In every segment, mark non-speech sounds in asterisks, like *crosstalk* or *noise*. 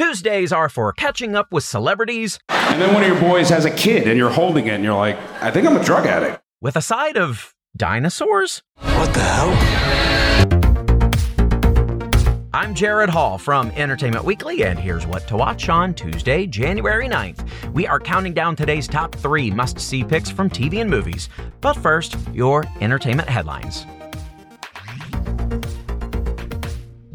Tuesdays are for catching up with celebrities. And then one of your boys has a kid and you're holding it and you're like, I think I'm a drug addict. With a side of dinosaurs? What the hell? I'm Gerrad Hall from Entertainment Weekly, and here's what to watch on Tuesday, January 9th. We are counting down today's top three must see picks from TV and movies. But first, your entertainment headlines.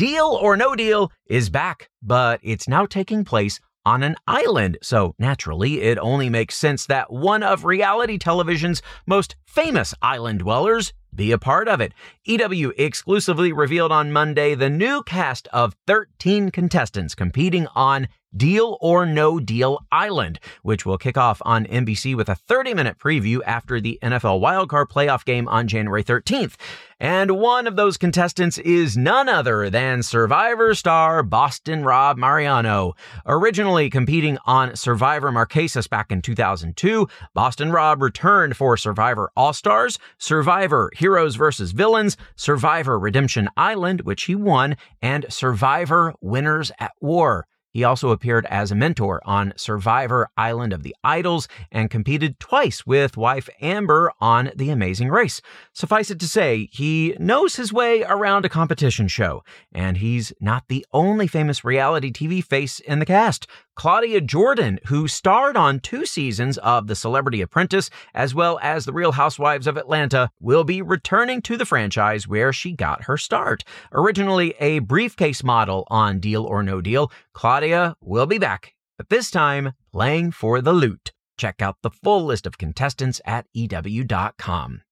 Deal or No Deal is back, but it's now taking place on an island, so naturally it only makes sense that one of reality television's most famous island dwellers be a part of it. EW exclusively revealed on Monday the new cast of 13 contestants competing on Deal or No Deal Island, which will kick off on NBC with a 30 minute preview after the NFL wildcard playoff game on January 13th. And one of those contestants is none other than Survivor star Boston Rob Mariano. Originally competing on Survivor Marquesas back in 2002, Boston Rob returned for Survivor All Stars, Survivor Heroes vs. Villains, Survivor Redemption Island, which he won, and Survivor Winners at War. He also appeared as a mentor on Survivor Island of the Idols and competed twice with wife Amber on The Amazing Race. Suffice it to say, he knows his way around a competition show, and he's not the only famous reality TV face in the cast. Claudia Jordan, who starred on two seasons of The Celebrity Apprentice as well as The Real Housewives of Atlanta, will be returning to the franchise where she got her start. Originally a briefcase model on Deal or No Deal, Claudia will be back, but this time playing for the loot. Check out the full list of contestants at EW.com.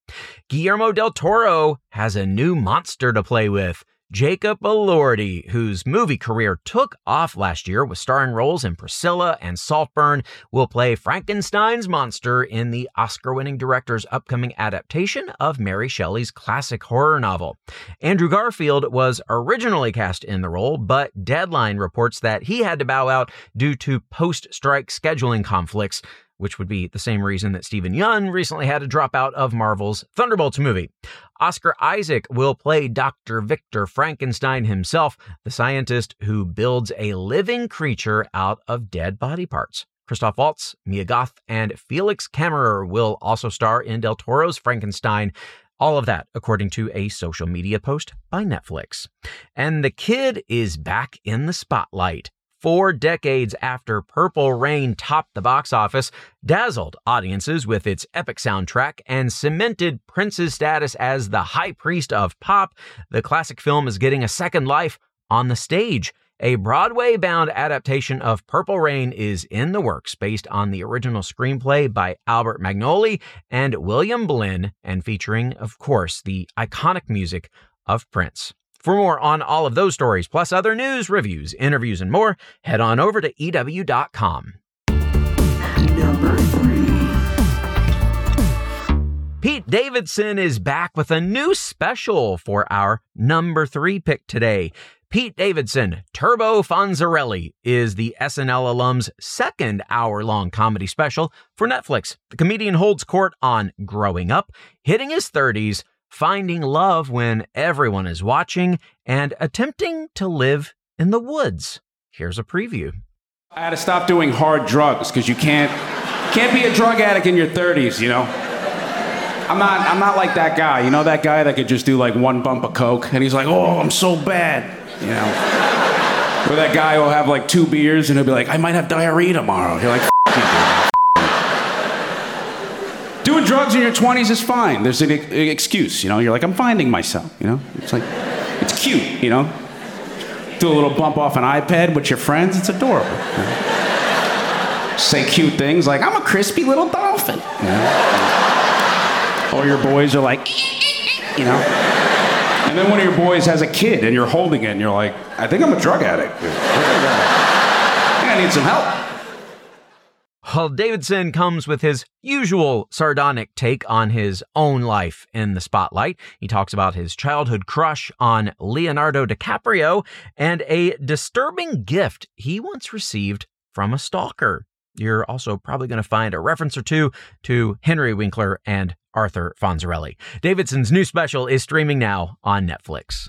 Guillermo del Toro has a new monster to play with. Jacob Elordi, whose movie career took off last year with starring roles in Priscilla and Saltburn, will play Frankenstein's monster in the Oscar winning director's upcoming adaptation of Mary Shelley's classic horror novel. Andrew Garfield was originally cast in the role, but Deadline reports that he had to bow out due to post strike scheduling conflicts which would be the same reason that Steven Yeun recently had to drop out of Marvel's Thunderbolts movie. Oscar Isaac will play Dr. Victor Frankenstein himself, the scientist who builds a living creature out of dead body parts. Christoph Waltz, Mia Goth, and Felix Kammerer will also star in Del Toro's Frankenstein. All of that, according to a social media post by Netflix. And the kid is back in the spotlight four decades after Purple Rain topped the box office, dazzled audiences with its epic soundtrack, and cemented Prince's status as the high priest of pop, the classic film is getting a second life on the stage. A Broadway bound adaptation of Purple Rain is in the works based on the original screenplay by Albert Magnoli and William Blinn, and featuring, of course, the iconic music of Prince. For more on all of those stories, plus other news, reviews, interviews, and more, head on over to EW.com. Number three. Pete Davidson is back with a new special for our number three pick today. Pete Davidson, Turbo Fonzarelli, is the SNL alum's second hour long comedy special for Netflix. The comedian holds court on growing up, hitting his 30s, finding love when everyone is watching, and attempting to live in the woods. Here's a preview. I had to stop doing hard drugs because you can't can't be a drug addict in your 30s, you know. I'm not I'm not like that guy, you know that guy that could just do like one bump of coke and he's like, "Oh, I'm so bad." You know. or that guy will have like two beers and he'll be like, "I might have diarrhea tomorrow." You're like. Doing drugs in your 20s is fine. There's an excuse, you know. You're like, "I'm finding myself," you know. It's like it's cute, you know. Do a little bump off an iPad with your friends. It's adorable. you know? Say cute things like, I'm a crispy little dolphin. You know? Or your boys are like, you know? And then one of your boys has a kid and you're holding it and you're like, I think I'm a drug addict. I need some help. Well, Davidson comes with his usual sardonic take on his own life in the spotlight. He talks about his childhood crush on Leonardo DiCaprio and a disturbing gift he once received from a stalker. You're also probably going to find a reference or two to Henry Winkler and Arthur Fonzarelli. Davidson's new special is streaming now on Netflix.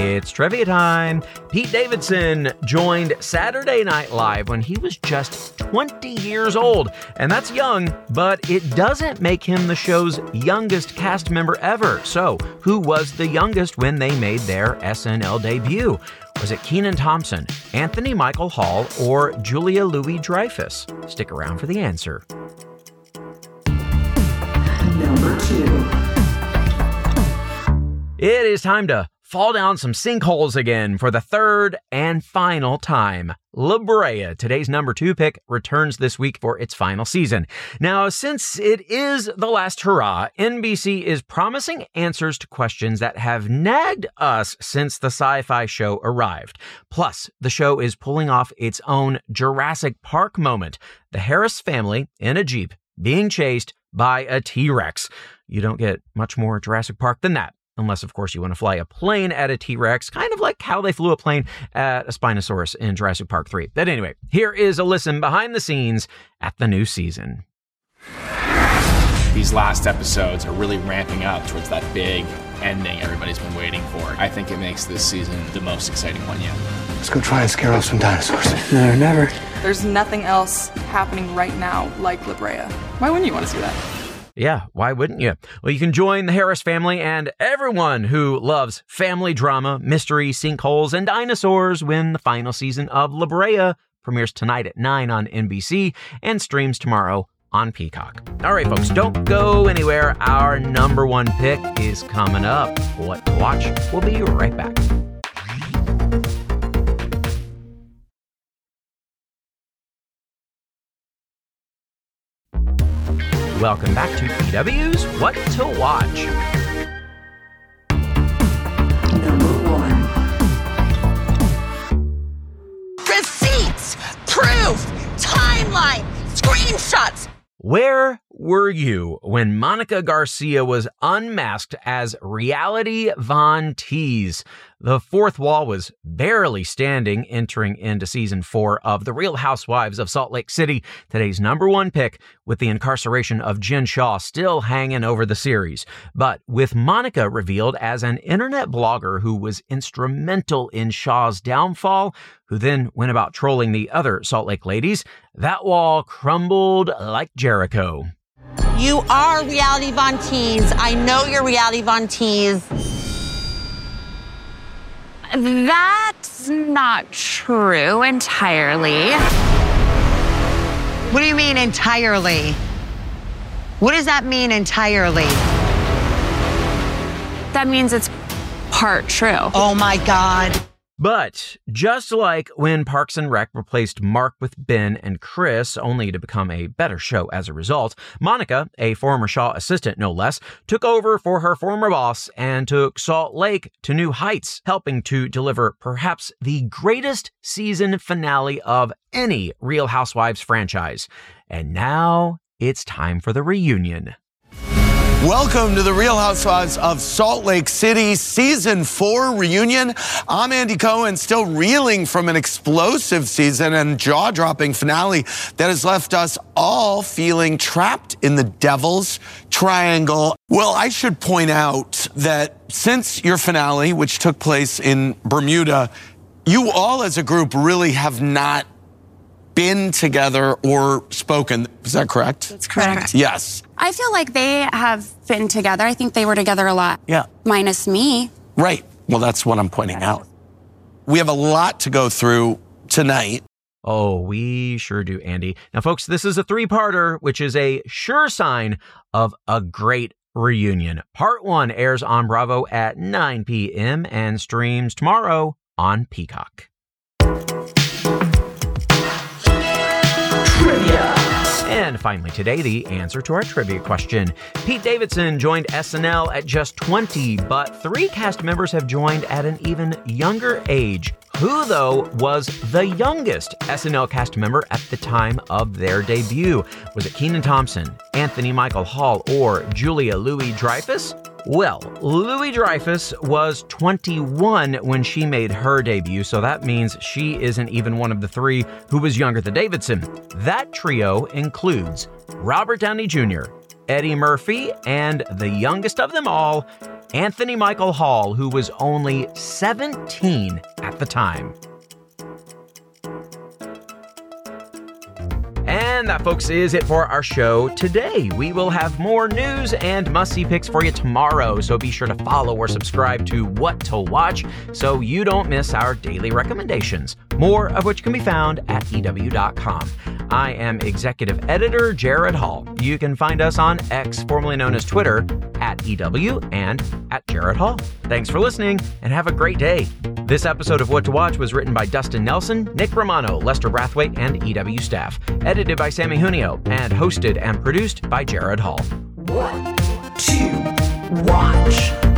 It's trivia time. Pete Davidson joined Saturday Night Live when he was just 20 years old. And that's young, but it doesn't make him the show's youngest cast member ever. So, who was the youngest when they made their SNL debut? Was it Kenan Thompson, Anthony Michael Hall, or Julia Louis Dreyfus? Stick around for the answer. Number two. It is time to fall down some sinkholes again for the third and final time. La Brea, today's number two pick, returns this week for its final season. Now, since it is the last hurrah, NBC is promising answers to questions that have nagged us since the sci fi show arrived. Plus, the show is pulling off its own Jurassic Park moment the Harris family in a Jeep being chased by a T Rex. You don't get much more Jurassic Park than that. Unless, of course, you want to fly a plane at a T Rex, kind of like how they flew a plane at a Spinosaurus in Jurassic Park 3. But anyway, here is a listen behind the scenes at the new season. These last episodes are really ramping up towards that big ending everybody's been waiting for. I think it makes this season the most exciting one yet. Let's go try and scare off some dinosaurs. *laughs* No, never. There's nothing else happening right now like La Brea. Why wouldn't you want to see that? Yeah, why wouldn't you? Well, you can join the Harris family and everyone who loves family drama, mystery, sinkholes, and dinosaurs when the final season of La Brea premieres tonight at 9 on NBC and streams tomorrow on Peacock. All right, folks, don't go anywhere. Our number one pick is coming up. What to watch? We'll be right back. Welcome back to EW's What to Watch. Number one. Receipts, proof, timeline, screenshots. Where were you when Monica Garcia was unmasked as Reality Von Tease? The fourth wall was barely standing entering into season four of The Real Housewives of Salt Lake City, today's number one pick, with the incarceration of Jen Shah still hanging over the series. But with Monica revealed as an internet blogger who was instrumental in Shah's downfall, who then went about trolling the other Salt Lake ladies, that wall crumbled like Jericho. You are Reality Von Tease. I know you're Reality Von Tease. That's not true entirely. What do you mean entirely? What does that mean entirely? That means it's part true. Oh my God. But just like when Parks and Rec replaced Mark with Ben and Chris, only to become a better show as a result, Monica, a former Shah assistant no less, took over for her former boss and took Salt Lake to new heights, helping to deliver perhaps the greatest season finale of any Real Housewives franchise. And now it's time for the reunion. Welcome to the Real Housewives of Salt Lake City Season 4 reunion. I'm Andy Cohen, still reeling from an explosive season and jaw dropping finale that has left us all feeling trapped in the devil's triangle. Well, I should point out that since your finale, which took place in Bermuda, you all as a group really have not been together or spoken. Is that correct? That's correct. Yes. I feel like they have been together. I think they were together a lot. Yeah. Minus me. Right. Well, that's what I'm pointing out. We have a lot to go through tonight. Oh, we sure do, Andy. Now, folks, this is a three parter, which is a sure sign of a great reunion. Part one airs on Bravo at 9 p.m. and streams tomorrow on Peacock. Trivia. And finally, today, the answer to our trivia question. Pete Davidson joined SNL at just 20, but three cast members have joined at an even younger age. Who, though, was the youngest SNL cast member at the time of their debut? Was it Kenan Thompson, Anthony Michael Hall, or Julia Louis Dreyfus? Well, Louis Dreyfus was 21 when she made her debut, so that means she isn't even one of the three who was younger than Davidson. That trio includes Robert Downey Jr., Eddie Murphy, and the youngest of them all, Anthony Michael Hall, who was only 17 at the time. And that, folks, is it for our show today. We will have more news and must see picks for you tomorrow, so be sure to follow or subscribe to What to Watch so you don't miss our daily recommendations, more of which can be found at EW.com. I am executive editor Gerrad Hall. You can find us on X, formerly known as Twitter, at EW and at Gerrad Hall. Thanks for listening and have a great day. This episode of What to Watch was written by Dustin Nelson, Nick Romano, Lester Brathwaite, and EW staff, edited by Samee Junio, and hosted and produced by Gerrad Hall. What to watch?